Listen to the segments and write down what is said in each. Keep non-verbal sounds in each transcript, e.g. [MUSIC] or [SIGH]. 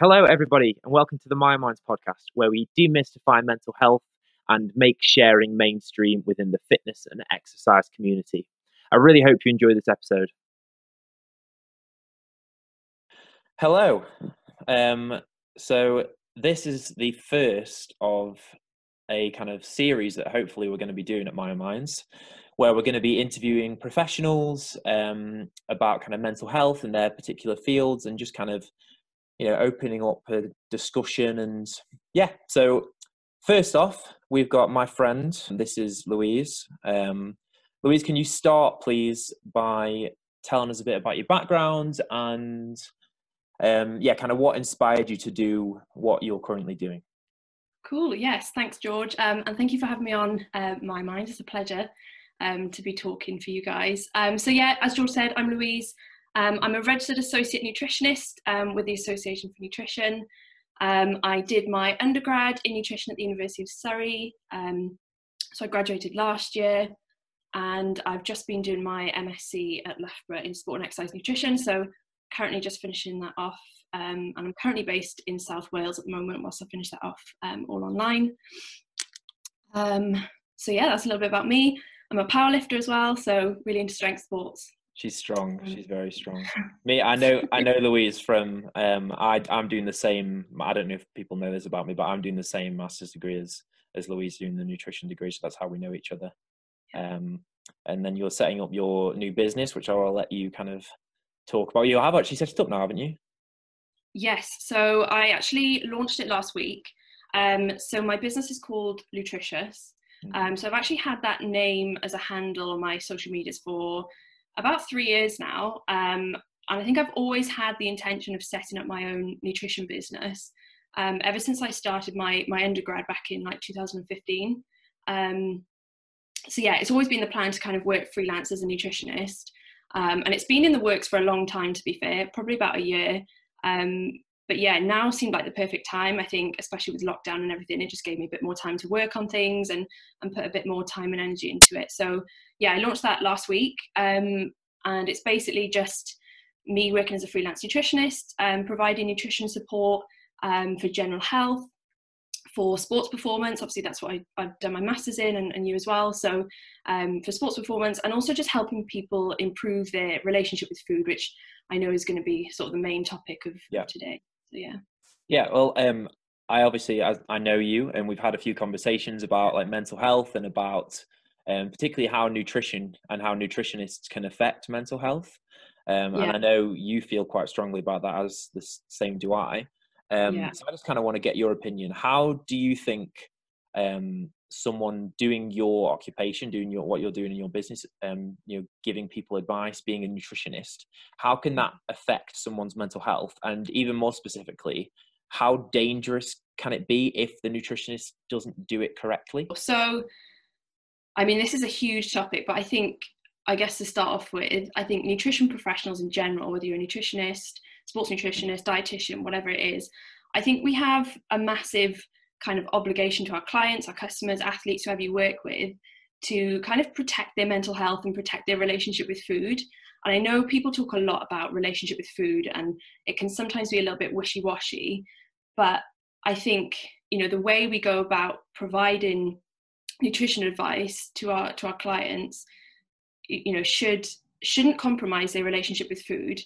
Hello, everybody, and welcome to the My Minds podcast, where we demystify mental health and make sharing mainstream within the fitness and exercise community. I really hope you enjoy this episode. Hello. Um, so, this is the first of a kind of series that hopefully we're going to be doing at My Minds, where we're going to be interviewing professionals um, about kind of mental health in their particular fields and just kind of you know opening up a discussion and yeah. So first off we've got my friend this is louise. Um, louise can you start please by telling us a bit about your background and um, yeah kind of what inspired you to do what you're currently doing? Cool yes. Thanks george. Um, and thank you for having me on uh, my mind. It's a pleasure um, to be talking for you guys. Um, so yeah as george said i'm louise um, I'm a registered associate nutritionist um, with the Association for Nutrition. Um, I did my undergrad in nutrition at the University of Surrey. Um, so I graduated last year and I've just been doing my MSc at Loughborough in sport and exercise nutrition. So currently just finishing that off. Um, and I'm currently based in South Wales at the moment whilst I finish that off um, all online. so yeah, that's a little bit about me. I'm a powerlifter as well, so really into strength sports. She's strong. She's very strong. [LAUGHS] Me, I know, [LAUGHS] I know Louise from. Um, I, I'm doing the same. I don't know if people know this about me, but I'm doing the same master's degree as as Louise doing the nutrition degree. So that's how we know each other. Um, and then you're setting up your new business, which I'll let you kind of talk about. You have actually set it up now, haven't you? Yes. So I actually launched it last week. Um, so my business is called Nutritious. Mm. Um, so I've actually had that name as a handle on my social medias for about three years now. Um, and I think I've always had the intention of setting up my own nutrition business um, ever since I started my, my undergrad back in like 2015. Um, so yeah, it's always been the plan to kind of work freelance as a nutritionist. Um, and it's been in the works for a long time, to be fair, probably about a year. Um, but yeah, now seemed like the perfect time. I think, especially with lockdown and everything, it just gave me a bit more time to work on things and and put a bit more time and energy into it. So yeah, I launched that last week, um, and it's basically just me working as a freelance nutritionist, um, providing nutrition support um, for general health, for sports performance. Obviously, that's what I, have done my masters in, and, and you as well. So, um, for sports performance, and also just helping people improve their relationship with food, which I know is going to be sort of the main topic of yeah. today. So yeah. Yeah. Well, um, I obviously I, I know you, and we've had a few conversations about like mental health and about um, particularly how nutrition and how nutritionists can affect mental health. Um, yeah. And I know you feel quite strongly about that, as the same do I. Um, yeah. So I just kind of want to get your opinion. How do you think um, someone doing your occupation, doing your what you're doing in your business, um, you know, giving people advice, being a nutritionist, how can that affect someone's mental health? And even more specifically, how dangerous can it be if the nutritionist doesn't do it correctly? So, I mean, this is a huge topic, but I think, I guess to start off with, I think nutrition professionals in general, whether you're a nutritionist, sports nutritionist, dietitian, whatever it is, I think we have a massive kind of obligation to our clients, our customers, athletes, whoever you work with, to kind of protect their mental health and protect their relationship with food. And I know people talk a lot about relationship with food, and it can sometimes be a little bit wishy washy. But I think you know the way we go about providing nutrition advice to our to our clients, you know, should shouldn't compromise their relationship with food.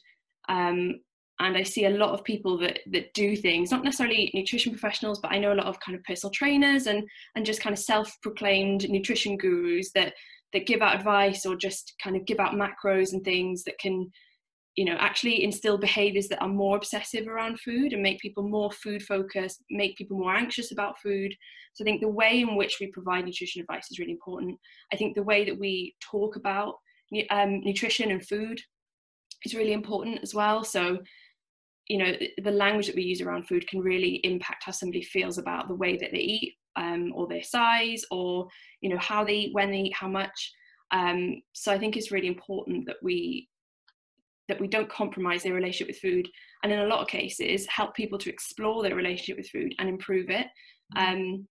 Um, and I see a lot of people that that do things, not necessarily nutrition professionals, but I know a lot of kind of personal trainers and and just kind of self-proclaimed nutrition gurus that that give out advice or just kind of give out macros and things that can you know actually instill behaviors that are more obsessive around food and make people more food focused make people more anxious about food. So i think the way in which we provide nutrition advice is really important. I think the way that we talk about um, nutrition and food is really important as well. So you know the language that we use around food can really impact how somebody feels about the way that they eat um, or their size or you know how they eat when they eat how much um, so i think it's really important that we that we don't compromise their relationship with food and in a lot of cases help people to explore their relationship with food and improve it mm-hmm. um,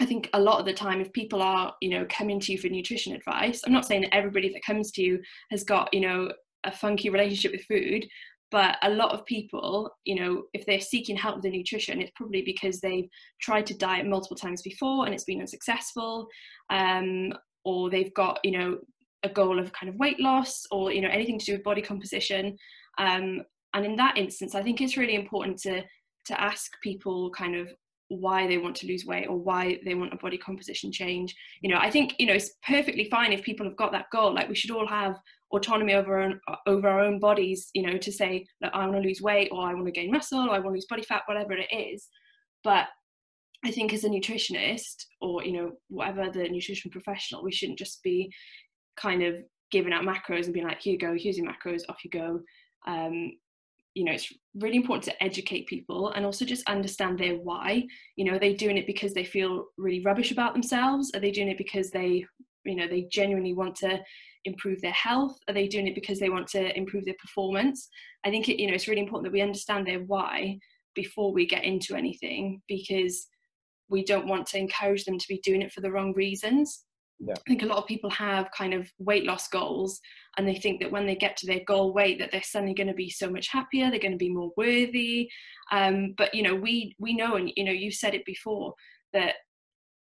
I think a lot of the time, if people are, you know, coming to you for nutrition advice, I'm not saying that everybody that comes to you has got, you know, a funky relationship with food, but a lot of people you know if they're seeking help with their nutrition it's probably because they've tried to diet multiple times before and it's been unsuccessful um, or they've got you know a goal of kind of weight loss or you know anything to do with body composition um, and in that instance i think it's really important to to ask people kind of why they want to lose weight or why they want a body composition change. You know i think you know it's perfectly fine if people have got that goal like we should all have autonomy over our own, over our own bodies you know to say that i want to lose weight or i want to gain muscle or i want to lose body fat whatever it is. But i think as a nutritionist or you know whatever the nutrition professional we shouldn't just be kind of giving out macros and being like here you go here's your macros off you go. Um, you know it's really important to educate people and also just understand their why. You know are they doing it because they feel really rubbish about themselves? Are they doing it because they you know they genuinely want to improve their health are they doing it because they want to improve their performance i think it you know it's really important that we understand their why before we get into anything because we don't want to encourage them to be doing it for the wrong reasons yeah. I think a lot of people have kind of weight loss goals and they think that when they get to their goal weight that they're suddenly going to be so much happier, they're going to be more worthy. Um, but you know, we we know and you know, you said it before that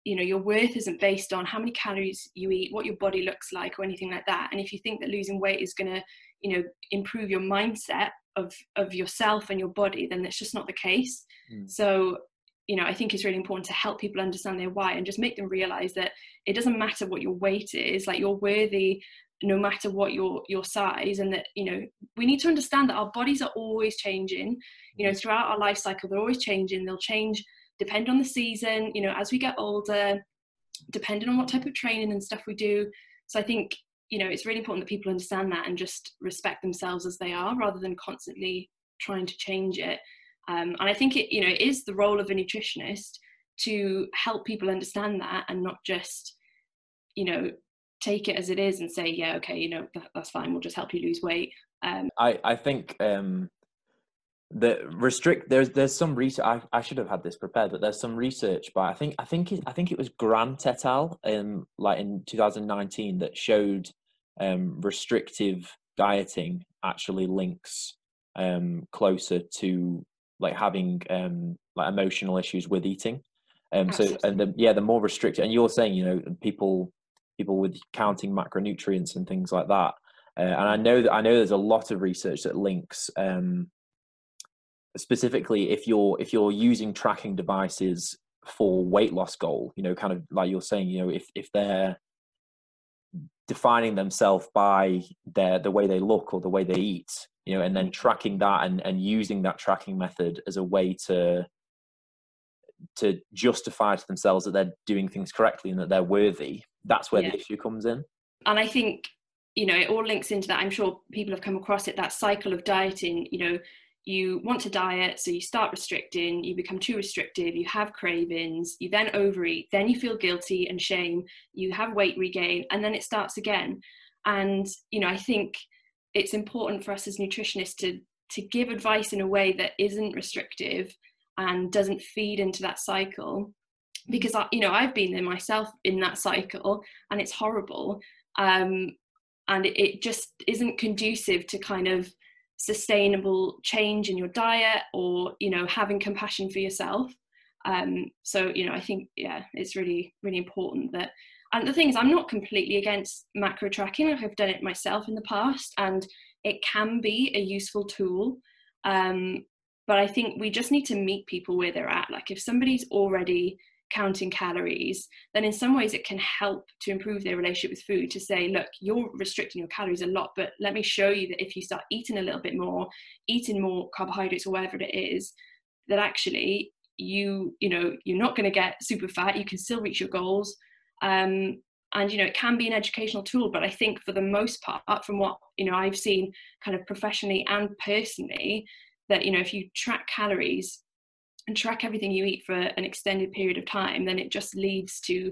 you know your worth isn't based on how many calories you eat, what your body looks like or anything like that. And if you think that losing weight is going to, you know, improve your mindset of of yourself and your body, then that's just not the case. Mm. So you know, I think it's really important to help people understand their why and just make them realize that it doesn't matter what your weight is, like you're worthy no matter what your your size and that you know we need to understand that our bodies are always changing you know mm-hmm. throughout our life cycle they're always changing they'll change depend on the season you know as we get older depending on what type of training and stuff we do so i think you know it's really important that people understand that and just respect themselves as they are rather than constantly trying to change it um, and I think it, you know, it is the role of a nutritionist to help people understand that and not just, you know, take it as it is and say, yeah, okay, you know, that, that's fine. We'll just help you lose weight. Um, I I think um, the restrict there's there's some research. I, I should have had this prepared, but there's some research by I think I think it, I think it was Grant et al. in like in 2019 that showed um, restrictive dieting actually links um, closer to like having um like emotional issues with eating um so and the yeah the more restricted and you're saying you know people people with counting macronutrients and things like that uh, and i know that i know there's a lot of research that links um specifically if you're if you're using tracking devices for weight loss goal you know kind of like you're saying you know if if they're defining themselves by their the way they look or the way they eat you know and then mm-hmm. tracking that and, and using that tracking method as a way to to justify to themselves that they're doing things correctly and that they're worthy that's where yeah. the issue comes in. And i think you know it all links into that. I'm sure people have come across it that cycle of dieting you know you want to diet so you start restricting you become too restrictive you have cravings you then overeat then you feel guilty and shame you have weight regain and then it starts again. And you know i think it's important for us as nutritionists to to give advice in a way that isn't restrictive and doesn't feed into that cycle. Because I, you know I've been there myself in that cycle and it's horrible. Um, and it, it just isn't conducive to kind of sustainable change in your diet or you know having compassion for yourself um, so you know I think yeah it's really really important that and the thing is, I'm not completely against macro tracking. I've done it myself in the past, and it can be a useful tool. Um, but I think we just need to meet people where they're at. Like if somebody's already counting calories, then in some ways it can help to improve their relationship with food to say, look, you're restricting your calories a lot, but let me show you that if you start eating a little bit more, eating more carbohydrates or whatever it is, that actually you, you know, you're not going to get super fat, you can still reach your goals. Um, and you know it can be an educational tool but i think for the most part from what you know i've seen kind of professionally and personally that you know if you track calories and track everything you eat for an extended period of time then it just leads to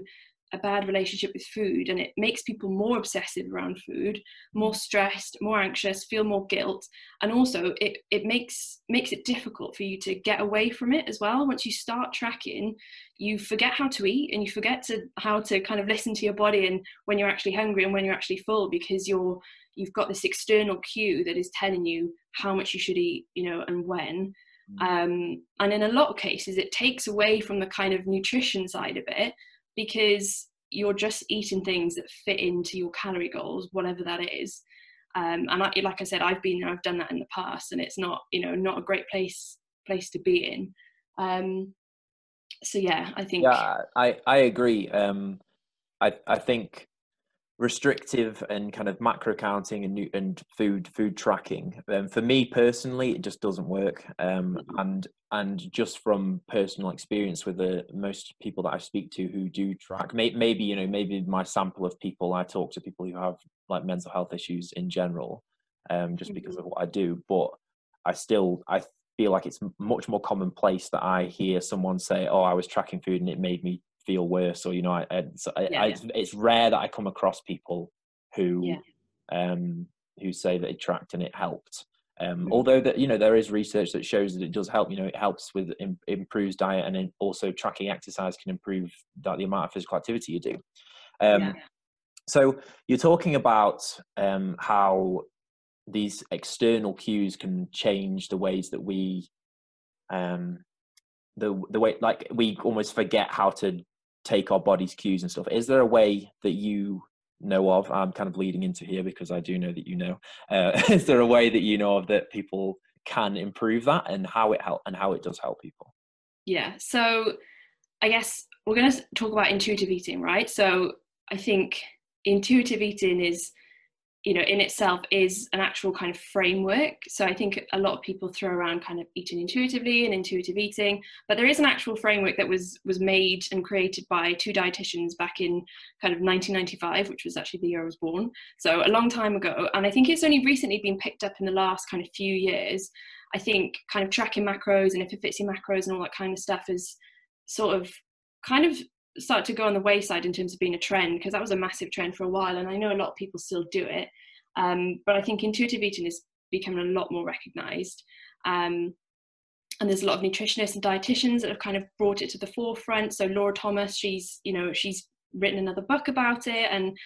a bad relationship with food and it makes people more obsessive around food more stressed more anxious feel more guilt and also it, it makes makes it difficult for you to get away from it as well once you start tracking you forget how to eat and you forget to how to kind of listen to your body and when you're actually hungry and when you're actually full because you're you've got this external cue that is telling you how much you should eat you know and when. Um, and in a lot of cases it takes away from the kind of nutrition side of it because you're just eating things that fit into your calorie goals whatever that is. Um, and I, like i said i've been there i've done that in the past and it's not you know not a great place place to be in. Um, so yeah i think yeah i i agree. Um, i i think restrictive and kind of macro counting and and food food tracking um, for me personally it just doesn't work um, mm-hmm. and and just from personal experience with the most people that i speak to who do track may, maybe you know maybe my sample of people i talk to people who have like mental health issues in general um, just mm-hmm. because of what i do but i still i feel like it's much more commonplace that i hear someone say oh i was tracking food and it made me feel worse or you know I, I, yeah, I, yeah. it's rare that i come across people who yeah. um who say that it tracked and it helped um mm-hmm. although that you know there is research that shows that it does help you know it helps with Im- improves diet and also tracking exercise can improve that the amount of physical activity you do um so you're talking about um how these external cues can change the ways that we um the the way like we almost forget how to take our body's cues and stuff. Is there a way that you know of? I'm kind of leading into here because I do know that you know. Uh, [LAUGHS] is there a way that you know of that people can improve that and how it help and how it does help people? Yeah. So I guess we're going to talk about intuitive eating, right? So I think intuitive eating is you know in itself is an actual kind of framework. So i think a lot of people throw around kind of eating intuitively and intuitive eating but there is an actual framework that was was made and created by two dietitians back in kind of 1995 which was actually the year i was born. So a long time ago. And i think it's only recently been picked up in the last kind of few years. I think kind of tracking macros and if it fits your macros and all that kind of stuff is sort of kind of start to go on the wayside in terms of being a trend because that was a massive trend for a while and i know a lot of people still do it. Um, but i think intuitive eating is becoming a lot more recognized. Um, and there's a lot of nutritionists and dietitians that have kind of brought it to the forefront. So laura thomas she's you know she's written another book about it and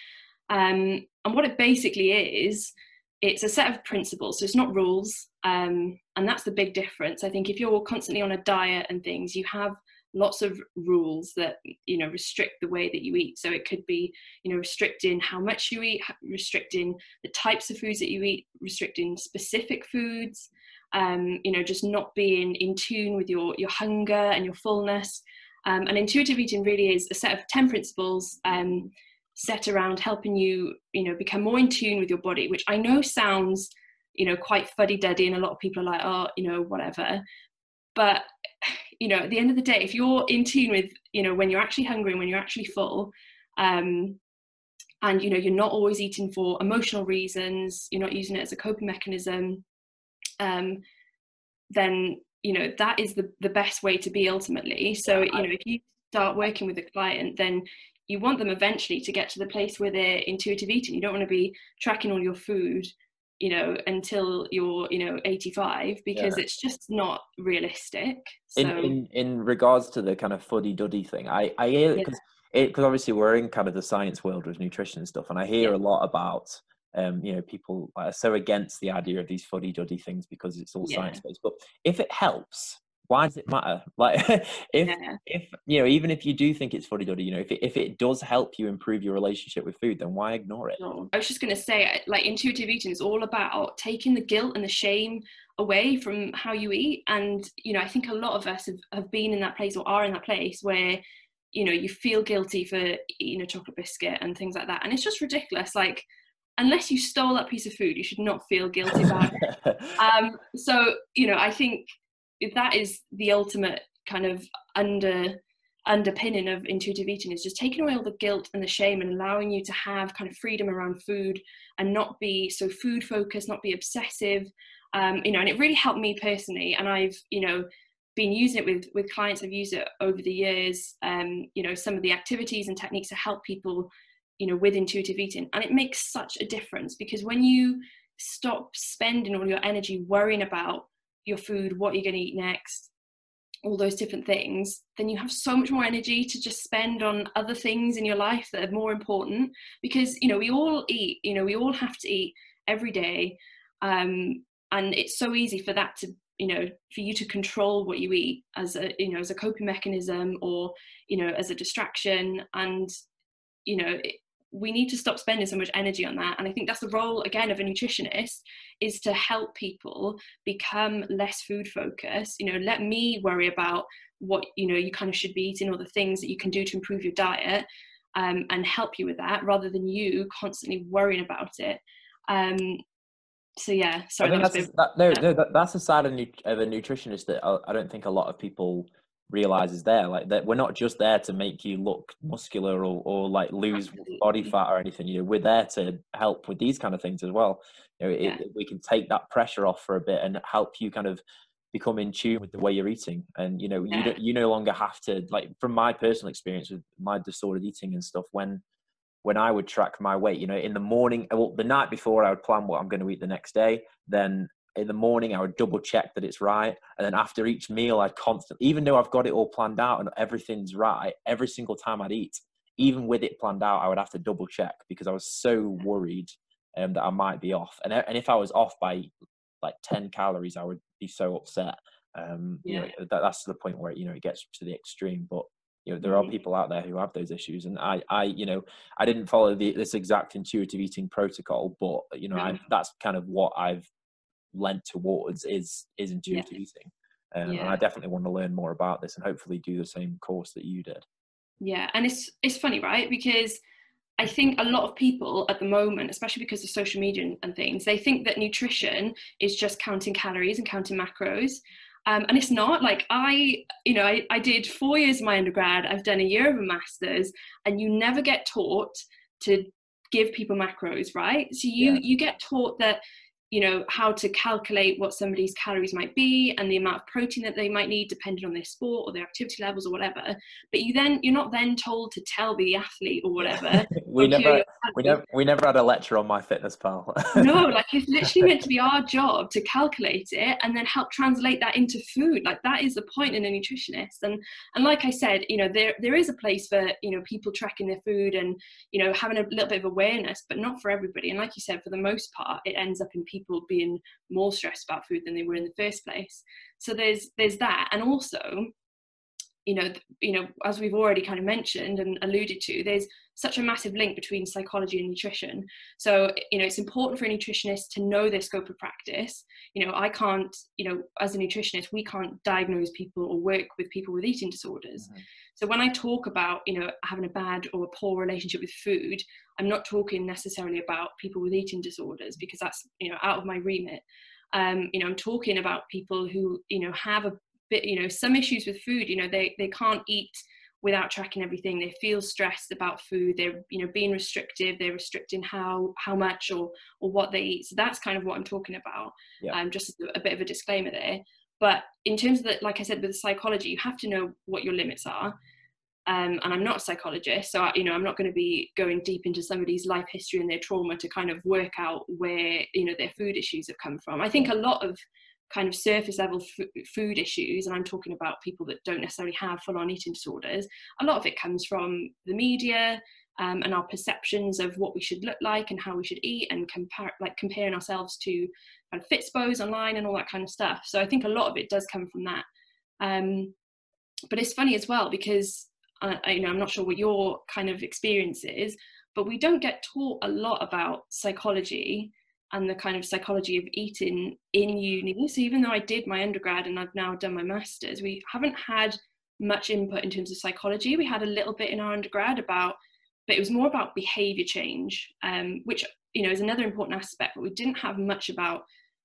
um, and what it basically is it's a set of principles so it's not rules um, and that's the big difference. I think if you're constantly on a diet and things you have lots of rules that you know restrict the way that you eat. So it could be you know restricting how much you eat restricting the types of foods that you eat restricting specific foods um, you know just not being in tune with your your hunger and your fullness. Um, and intuitive eating really is a set of 10 principles um, set around helping you you know become more in tune with your body which i know sounds you know quite fuddy-duddy and a lot of people are like oh you know whatever. But you know at the end of the day if you're in tune with you know when you're actually hungry and when you're actually full um and you know you're not always eating for emotional reasons you're not using it as a coping mechanism um then you know that is the the best way to be ultimately. So you know if you start working with a client then you want them eventually to get to the place where they're intuitive eating. You don't want to be tracking all your food you know until you're you know 85 because yeah. it's just not realistic so, in, in in regards to the kind of fuddy duddy thing i i hear because yeah. because obviously we're in kind of the science world with nutrition and stuff and i hear yeah. a lot about um you know people are so against the idea of these fuddy duddy things because it's all science based but if it helps why does it matter? [LAUGHS] Like, if yeah. if you know, even if you do think it's fuddy duddy, you know, if it, if it does help you improve your relationship with food, then why ignore it? No. I was just going to say, like, intuitive eating is all about taking the guilt and the shame away from how you eat. And you know, I think a lot of us have, have been in that place or are in that place where you know you feel guilty for eating a chocolate biscuit and things like that, and it's just ridiculous. Like unless you stole that piece of food, you should not feel guilty about it. [LAUGHS] Um, so, you know, I think that is the ultimate kind of under underpinning of intuitive eating is just taking away all the guilt and the shame and allowing you to have kind of freedom around food and not be so food focused not be obsessive. Um, you know and it really helped me personally and i've you know been using it with with clients i've used it over the years. Um, you know some of the activities and techniques to help people you know with intuitive eating and it makes such a difference because when you stop spending all your energy worrying about your food, what you're going to eat next, all those different things, then you have so much more energy to just spend on other things in your life that are more important. Because, you know, we all eat, you know, we all have to eat every day um, and it's so easy for that to you know for you to control what you eat as a you know as a coping mechanism or you know as a distraction and you know we need to stop spending so much energy on that. And i think that's the role again of a nutritionist is to help people become less food focused. You know let me worry about what you know you kind of should be eating or the things that you can do to improve your diet um, and help you with that rather than you constantly worrying about it. Um, so yeah sorry I think that that's a, that, no no that, that's a side of, nu- of a nutritionist that I, I don't think a lot of people realize is there like that we're not just there to make you look muscular or, or like lose body fat or anything you know we're there to help with these kind of things as well you know Yeah. it- we can take that pressure off for a bit and help you kind of become in tune with the way you're eating and you know you don't you no longer have to like from my personal experience with my disordered eating and stuff when when I would track my weight, you know, in the morning, well, the night before, I would plan what I'm going to eat the next day. Then in the morning, I would double check that it's right. And then after each meal, I'd constantly, even though I've got it all planned out and everything's right, every single time I'd eat, even with it planned out, I would have to double check because I was so worried um, that I might be off. And, and if I was off by like 10 calories, I would be so upset. Um, you know, Yeah. that, that's the point where, you know, it gets to the extreme. But you know there are Mhm. people out there who have those issues and i i you know i didn't follow the, this exact intuitive eating protocol but you know I, that's kind of what i've lent towards is is intuitive eating um, and i definitely want to learn more about this and hopefully do the same course that you did Yeah, and it's it's funny, right? Because I think a lot of people at the moment, especially because of social media and, and things, they think that nutrition is just counting calories and counting macros. Um, and it's not like I, you know, I, I did four years of my undergrad, I've done a year of a master's, and you never get taught to give people macros, right? So you Yeah. you get taught that you know how to calculate what somebody's calories might be and the amount of protein that they might need depending on their sport or their activity levels or whatever. But you then you're not then told to tell the athlete or whatever. [LAUGHS] We never we never we never had a lecture on MyFitnessPal. [LAUGHS] No [LAUGHS] like it's literally meant to be our job to calculate it and then help translate that into food. Like that is the point in a nutritionist. And and like i said you know there there is a place for you know people tracking their food and you know having a little bit of awareness but not for everybody. And like you said for the most part it ends up in people being more stressed about food than they were in the first place. So there's there's that. And also you know you know as we've already kind of mentioned and alluded to there's such a massive link between psychology and nutrition. So you know it's important for a nutritionist to know their scope of practice. You know i can't you know as a nutritionist we can't diagnose people or work with people with eating disorders. Mhm. so when i talk about you know having a bad or a poor relationship with food i'm not talking necessarily about people with eating disorders because that's you know out of my remit. Um, you know i'm talking about people who you know have a bit you know some issues with food you know they they can't eat without tracking everything. They feel stressed about food. They're you know being restrictive. They're restricting how how much or or what they eat. So that's kind of what i'm talking about Yeah. um just a, bit of a disclaimer there. But in terms of the, like i said with psychology you have to know what your limits are. Um, and I'm not a psychologist, so I, you know I'm not going to be going deep into somebody's life history and their trauma to kind of work out where you know their food issues have come from. I think a lot of kind of surface level f- food issues, and I'm talking about people that don't necessarily have full on eating disorders. A lot of it comes from the media um, and our perceptions of what we should look like and how we should eat, and compare like comparing ourselves to kind of online and all that kind of stuff. So I think a lot of it does come from that. Um, but it's funny as well because uh, I, you know I'm not sure what your kind of experience is, but we don't get taught a lot about psychology and the kind of psychology of eating in uni. So even though I did my undergrad and I've now done my masters, we haven't had much input in terms of psychology. We had a little bit in our undergrad about, but it was more about behavior change, um, which you know is another important aspect. But we didn't have much about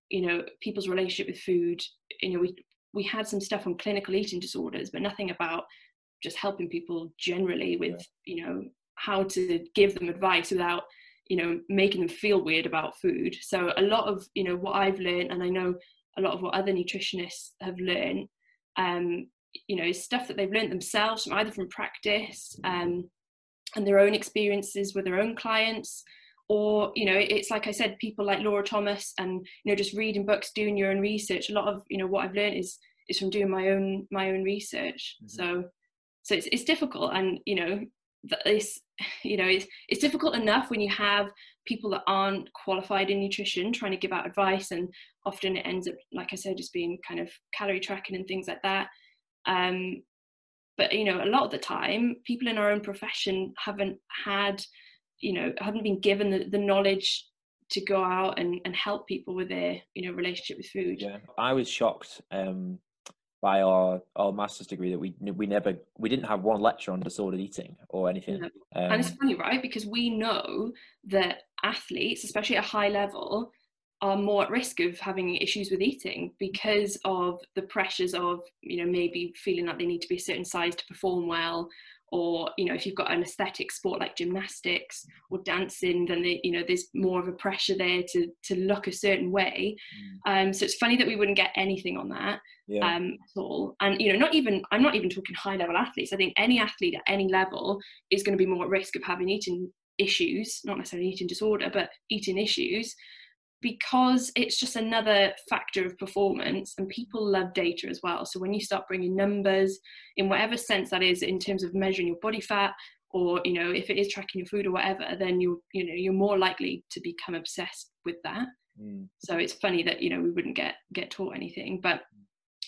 you know people's relationship with food. You know we we had some stuff on clinical eating disorders, but nothing about just helping people generally with Yeah. you know how to give them advice without you know making them feel weird about food. So a lot of you know what i've learned and i know a lot of what other nutritionists have learned um you know is stuff that they've learned themselves from either from practice um and their own experiences with their own clients or you know it's like i said people like laura thomas and you know just reading books doing your own research. A lot of you know what i've learned is is from doing my own my own research. Mhm. so so it's, it's difficult and you know this you know it's, it's difficult enough when you have people that aren't qualified in nutrition trying to give out advice and often it ends up like i said just being kind of calorie tracking and things like that. Um, but you know a lot of the time people in our own profession haven't had you know haven't been given the, the knowledge to go out and, and help people with their you know relationship with food. Yeah i was shocked um by our our master's degree that we we never we didn't have one lecture on disordered eating or anything. No. Um, and it's um, funny, right? Because we know that athletes, especially at a high level, are more at risk of having issues with eating because of the pressures of you know maybe feeling that they need to be a certain size to perform well or you know if you've got an aesthetic sport like gymnastics or dancing then they, you know there's more of a pressure there to to look a certain way mm. um, so it's funny that we wouldn't get anything on that yeah. um, at all and you know not even i'm not even talking high level athletes i think any athlete at any level is going to be more at risk of having eating issues not necessarily eating disorder but eating issues because it's just another factor of performance and people love data as well. So when you start bringing numbers in whatever sense that is in terms of measuring your body fat or you know if it is tracking your food or whatever then you you know you're more likely to become obsessed with that. Mm. so it's funny that you know we wouldn't get get taught anything. But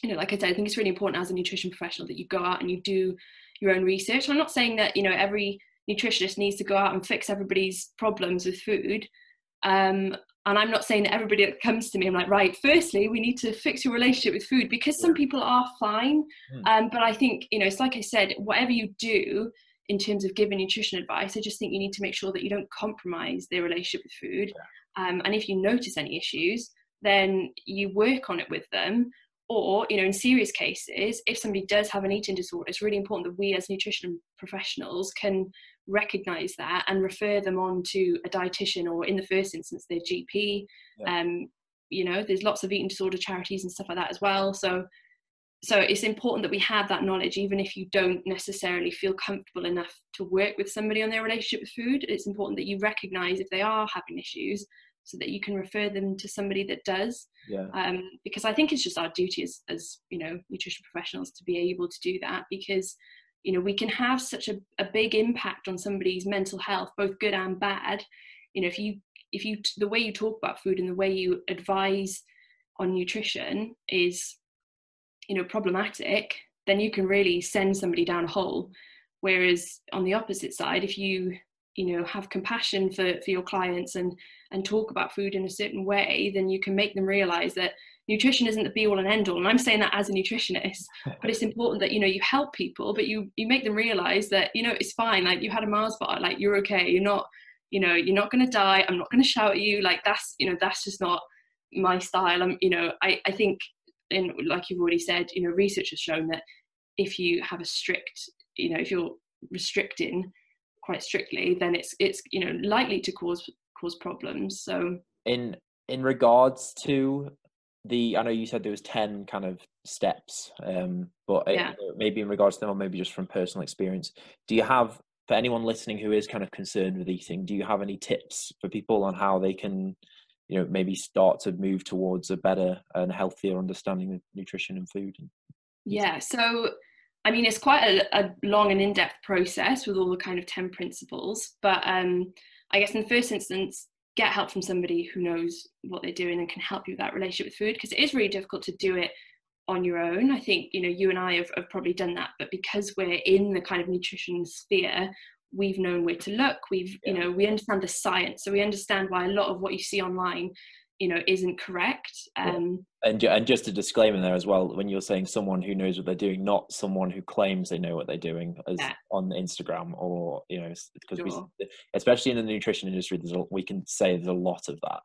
you know like i said i think it's really important as a nutrition professional that you go out and you do your own research. I'm not saying that you know every nutritionist needs to go out and fix everybody's problems with food. Um, and I'm not saying that everybody that comes to me, I'm like, right, firstly, we need to fix your relationship with food because some people are fine. Mm. Um, but I think, you know, it's like I said, whatever you do in terms of giving nutrition advice, I just think you need to make sure that you don't compromise their relationship with food. Yeah. Um, and if you notice any issues, then you work on it with them. Or, you know, in serious cases, if somebody does have an eating disorder, it's really important that we as nutrition professionals can recognize that and refer them on to a dietitian or in the first instance their gp yeah. um you know there's lots of eating disorder charities and stuff like that as well so so it's important that we have that knowledge even if you don't necessarily feel comfortable enough to work with somebody on their relationship with food it's important that you recognize if they are having issues so that you can refer them to somebody that does yeah. um, because i think it's just our duty as, as you know nutrition professionals to be able to do that because you know we can have such a, a big impact on somebody's mental health both good and bad. You know if you if you the way you talk about food and the way you advise on nutrition is you know problematic then you can really send somebody down a hole. Whereas on the opposite side if you you know have compassion for for your clients and and talk about food in a certain way then you can make them realize that nutrition isn't the be all and end all and i'm saying that as a nutritionist [LAUGHS] but it's important that you know you help people but you you make them realize that you know it's fine like you had a mars bar like you're okay you're not you know you're not going to die i'm not going to shout at you like that's you know that's just not my style i'm you know i i think in like you've already said you know research has shown that if you have a strict you know if you're restricting quite strictly then it's it's you know likely to cause cause problems so. In in regards to the I know you said there was ten kind of steps, um, but yeah. it, maybe in regards to them, or maybe just from personal experience, do you have for anyone listening who is kind of concerned with eating, do you have any tips for people on how they can, you know, maybe start to move towards a better and healthier understanding of nutrition and food? yeah, so I mean, it's quite a, a long and in-depth process with all the kind of ten principles, but um, I guess in the first instance, get help from somebody who knows what they're doing and can help you with that relationship with food because it is really difficult to do it on your own. I think, you know, you and I have, have probably done that, but because we're in the kind of nutrition sphere, we've known where to look. We've, yeah. you know, we understand the science. So we understand why a lot of what you see online you know isn't correct um and and just a disclaimer there as well when you're saying someone who knows what they're doing not someone who claims they know what they're doing as yeah. on instagram or you know because sure. we especially in the nutrition industry there's a, we can say there's a lot of that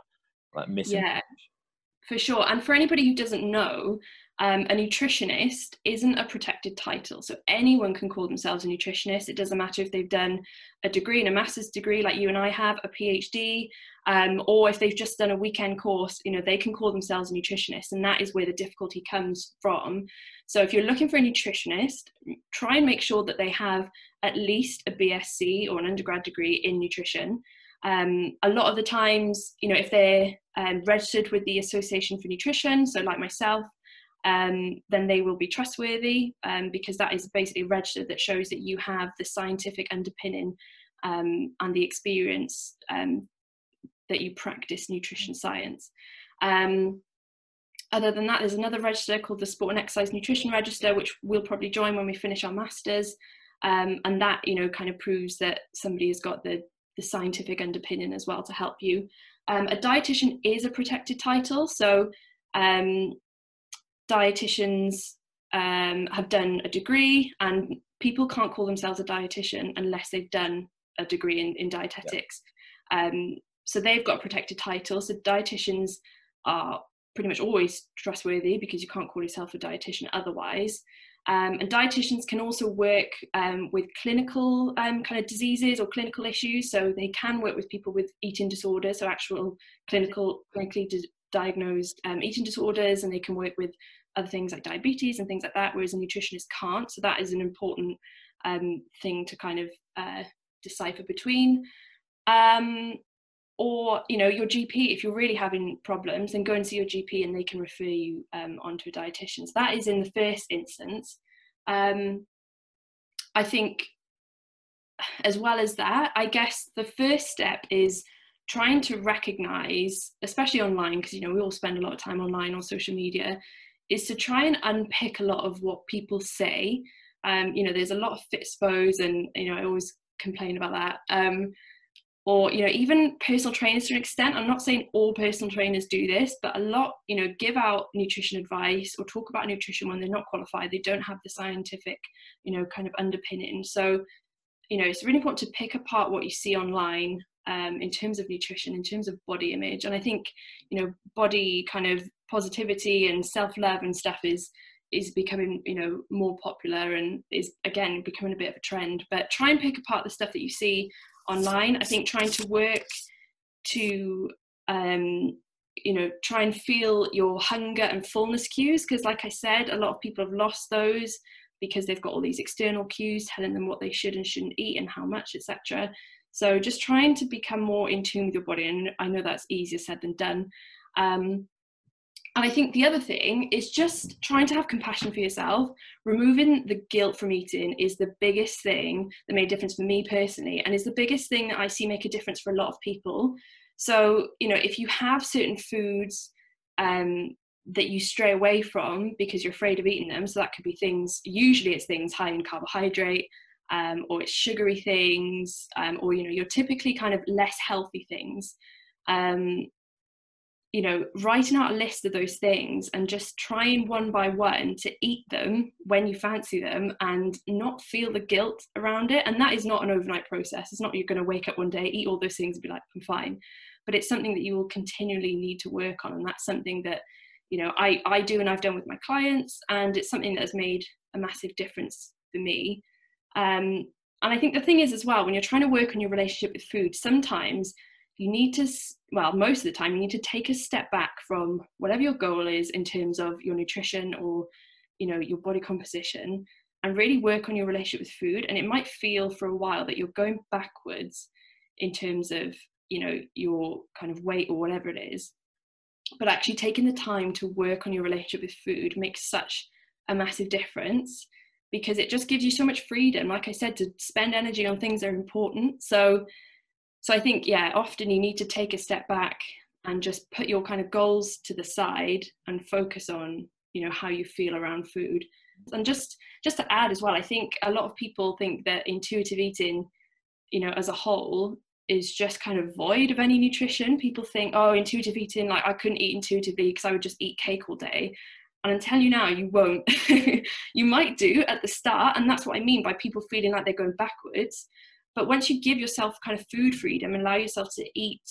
like missing yeah for sure and for anybody who doesn't know um, a nutritionist isn't a protected title. So anyone can call themselves a nutritionist. It doesn't matter if they've done a degree and a master's degree like you and I have, a PhD, um, or if they've just done a weekend course, you know, they can call themselves a nutritionist. And that is where the difficulty comes from. So if you're looking for a nutritionist, try and make sure that they have at least a BSc or an undergrad degree in nutrition. Um, a lot of the times, you know, if they're um, registered with the Association for Nutrition, so like myself, um, then they will be trustworthy um, because that is basically registered that shows that you have the scientific underpinning um, and the experience um, that you practice nutrition science. Um, other than that, there's another register called the Sport and Exercise Nutrition Register, which we'll probably join when we finish our masters. Um, and that, you know, kind of proves that somebody has got the, the scientific underpinning as well to help you. A dietitian is a protected title, so um, dietitians um, have done a degree, and people can't call themselves a dietitian unless they've done a degree in, in dietetics. Yeah. Um, so they've got a protected title. So dietitians are pretty much always trustworthy because you can't call yourself a dietitian otherwise. Um, and dietitians can also work um, with clinical um, kind of diseases or clinical issues. So they can work with people with eating disorders, so actual clinical, clinically diagnosed um, eating disorders, and they can work with other things like diabetes and things like that, whereas a nutritionist can't. So that is an important um, thing to kind of uh, decipher between. Um, or you know your gp if you're really having problems then go and see your gp and they can refer you um, onto a dietitian so that is in the first instance um, i think as well as that i guess the first step is trying to recognize especially online because you know we all spend a lot of time online on social media is to try and unpick a lot of what people say. Um, you know there's a lot of fitspos and you know i always complain about that. Um, or you know even personal trainers to an extent. I'm not saying all personal trainers do this but a lot you know give out nutrition advice or talk about nutrition when they're not qualified. They don't have the scientific you know kind of underpinning. So you know it's really important to pick apart what you see online um, in terms of nutrition in terms of body image and i think you know body kind of positivity and self-love and stuff is is becoming you know more popular and is again becoming a bit of a trend but try and pick apart the stuff that you see online. I think trying to work to um, you know try and feel your hunger and fullness cues because like I said, a lot of people have lost those because they've got all these external cues telling them what they should and shouldn't eat and how much, etc. So just trying to become more in tune with your body, and I know that's easier said than done. Um, and I think the other thing is just trying to have compassion for yourself. Removing the guilt from eating is the biggest thing that made a difference for me personally, and is the biggest thing that I see make a difference for a lot of people. So, you know, if you have certain foods um, that you stray away from because you're afraid of eating them, so that could be things, usually it's things high in carbohydrate, um, or it's sugary things, um, or, you know, you're typically kind of less healthy things. Um, you know, writing out a list of those things and just trying one by one to eat them when you fancy them and not feel the guilt around it. And that is not an overnight process. It's not you're going to wake up one day, eat all those things, and be like, I'm fine. But it's something that you will continually need to work on. And that's something that, you know, I, I do and I've done with my clients. And it's something that has made a massive difference for me. Um, and I think the thing is, as well, when you're trying to work on your relationship with food, sometimes you need to well most of the time you need to take a step back from whatever your goal is in terms of your nutrition or you know your body composition and really work on your relationship with food and it might feel for a while that you're going backwards in terms of you know your kind of weight or whatever it is but actually taking the time to work on your relationship with food makes such a massive difference because it just gives you so much freedom like i said to spend energy on things that are important. So so i think yeah often you need to take a step back and just put your kind of goals to the side and focus on you know how you feel around food. And just just to add as well i think a lot of people think that intuitive eating you know as a whole is just kind of void of any nutrition people think oh intuitive eating like i couldn't eat intuitively because i would just eat cake all day and I'm telling you now, you won't. [LAUGHS] you might do at the start, and that's what I mean by people feeling like they're going backwards. But once you give yourself kind of food freedom and allow yourself to eat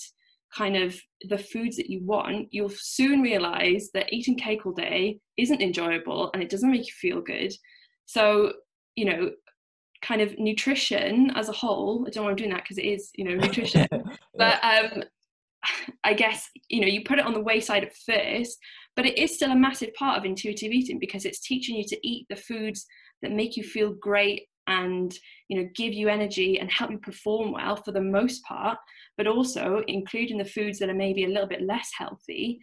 kind of the foods that you want, you'll soon realize that eating cake all day isn't enjoyable and it doesn't make you feel good. So, you know, kind of nutrition as a whole, I don't want to doing that because it is, you know, [LAUGHS] nutrition. but um [SIGHS] I guess, you know, you put it on the wayside at first, but it is still a massive part of intuitive eating because it's teaching you to eat the foods that make you feel great and you know give you energy and help you perform well for the most part but also including the foods that are maybe a little bit less healthy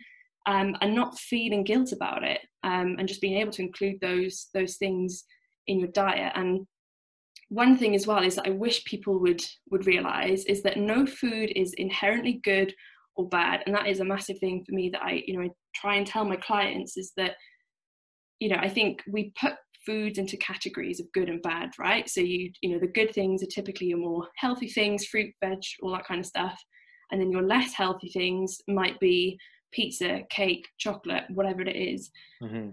um, and not feeling guilt about it um, and just being able to include those those things in your diet. And one thing as well is that I wish people would would realize is that no food is inherently good or bad. And that is a massive thing for me that I you know I try and tell my clients is that you know I think we put foods into categories of good and bad right? So you you know the good things are typically your more healthy things fruit veg all that kind of stuff. And then your less healthy things might be pizza cake chocolate whatever it is. Mm-hmm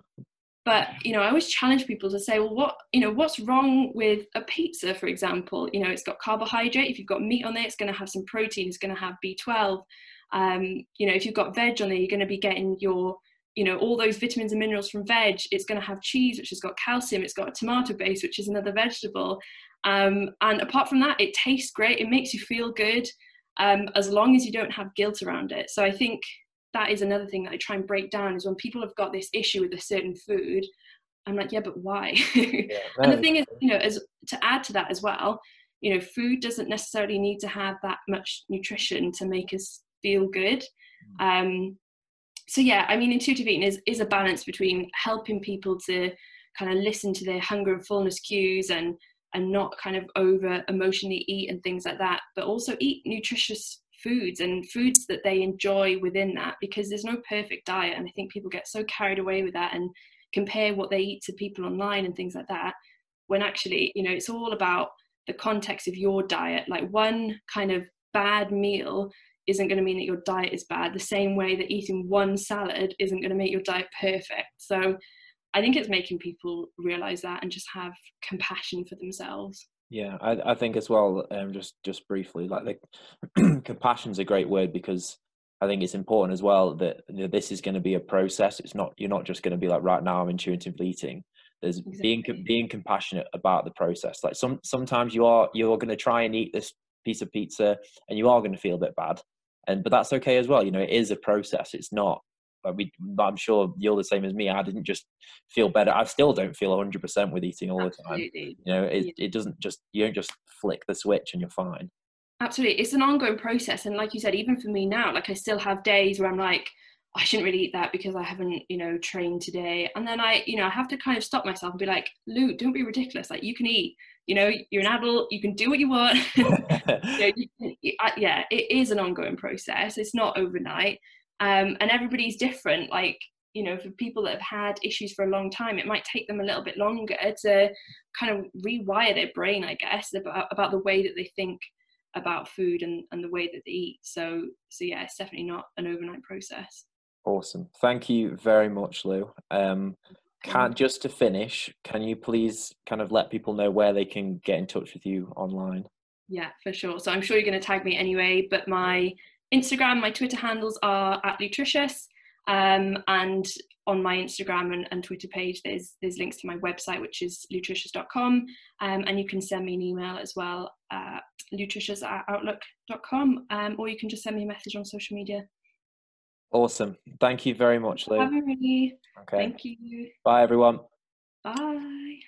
but you know i always challenge people to say well what you know what's wrong with a pizza for example? You know it's got carbohydrate. If you've got meat on there it's going to have some protein. It's going to have b12 um, you know if you've got veg on there you're going to be getting your you know all those vitamins and minerals from veg. It's going to have cheese which has got calcium. It's got a tomato base which is another vegetable. Um, and apart from that it tastes great. It makes you feel good um, as long as you don't have guilt around it. So i think that is another thing that I try and break down is when people have got this issue with a certain food, I'm like, yeah, but why? [LAUGHS] Yeah, and the thing is, you know, as to add to that as well, you know, food doesn't necessarily need to have that much nutrition to make us feel good. Mm. Um, so yeah, I mean, intuitive eating is is a balance between helping people to kind of listen to their hunger and fullness cues and and not kind of over emotionally eat and things like that, but also eat nutritious foods and foods that they enjoy within that because there's no perfect diet and i think people get so carried away with that and compare what they eat to people online and things like that when actually you know it's all about the context of your diet. Like one kind of bad meal isn't going to mean that your diet is bad the same way that eating one salad isn't going to make your diet perfect. So i think it's making people realize that and just have compassion for themselves yeah, I, I think as well. Um, just just briefly, like the [CLEARS THROAT] compassion's a great word because I think it's important as well that you know, this is going to be a process. It's not you're not just going to be like right now I'm intuitively eating. There's exactly. being being compassionate about the process. Like some sometimes you are you're going to try and eat this piece of pizza and you are going to feel a bit bad, and but that's okay as well. You know, it is a process. It's not we, I'm sure you're the same as me. I didn't just feel better. I still don't feel 100% with eating all Absolutely. the time. You know, it, yeah. it doesn't just, you don't just flick the switch and you're fine. Absolutely. It's an ongoing process. And like you said, even for me now, like I still have days where I'm like, I shouldn't really eat that because I haven't, you know, trained today. And then I, you know, I have to kind of stop myself and be like, Lou, don't be ridiculous. Like you can eat, you know, you're an adult, you can do what you want. [LAUGHS] you know, you, yeah, it is an ongoing process. It's not overnight um, and everybody's different. Like you know for people that have had issues for a long time it might take them a little bit longer to kind of rewire their brain i guess about, about the way that they think about food and, and the way that they eat. So so yeah it's definitely not an overnight process. Awesome. Thank you very much lou. Um can just to finish can you please kind of let people know where they can get in touch with you online? Yeah for sure. So i'm sure you're going to tag me anyway but my Instagram, my Twitter handles are at Nutritious. Um, and on my Instagram and, and, Twitter page, there's there's links to my website, which is nutritious.com. Um, and you can send me an email as well at nutritious at outlook.com, um, or you can just send me a message on social media. Awesome. Thank you very much, Lou. Okay. Thank you. Bye, everyone. Bye.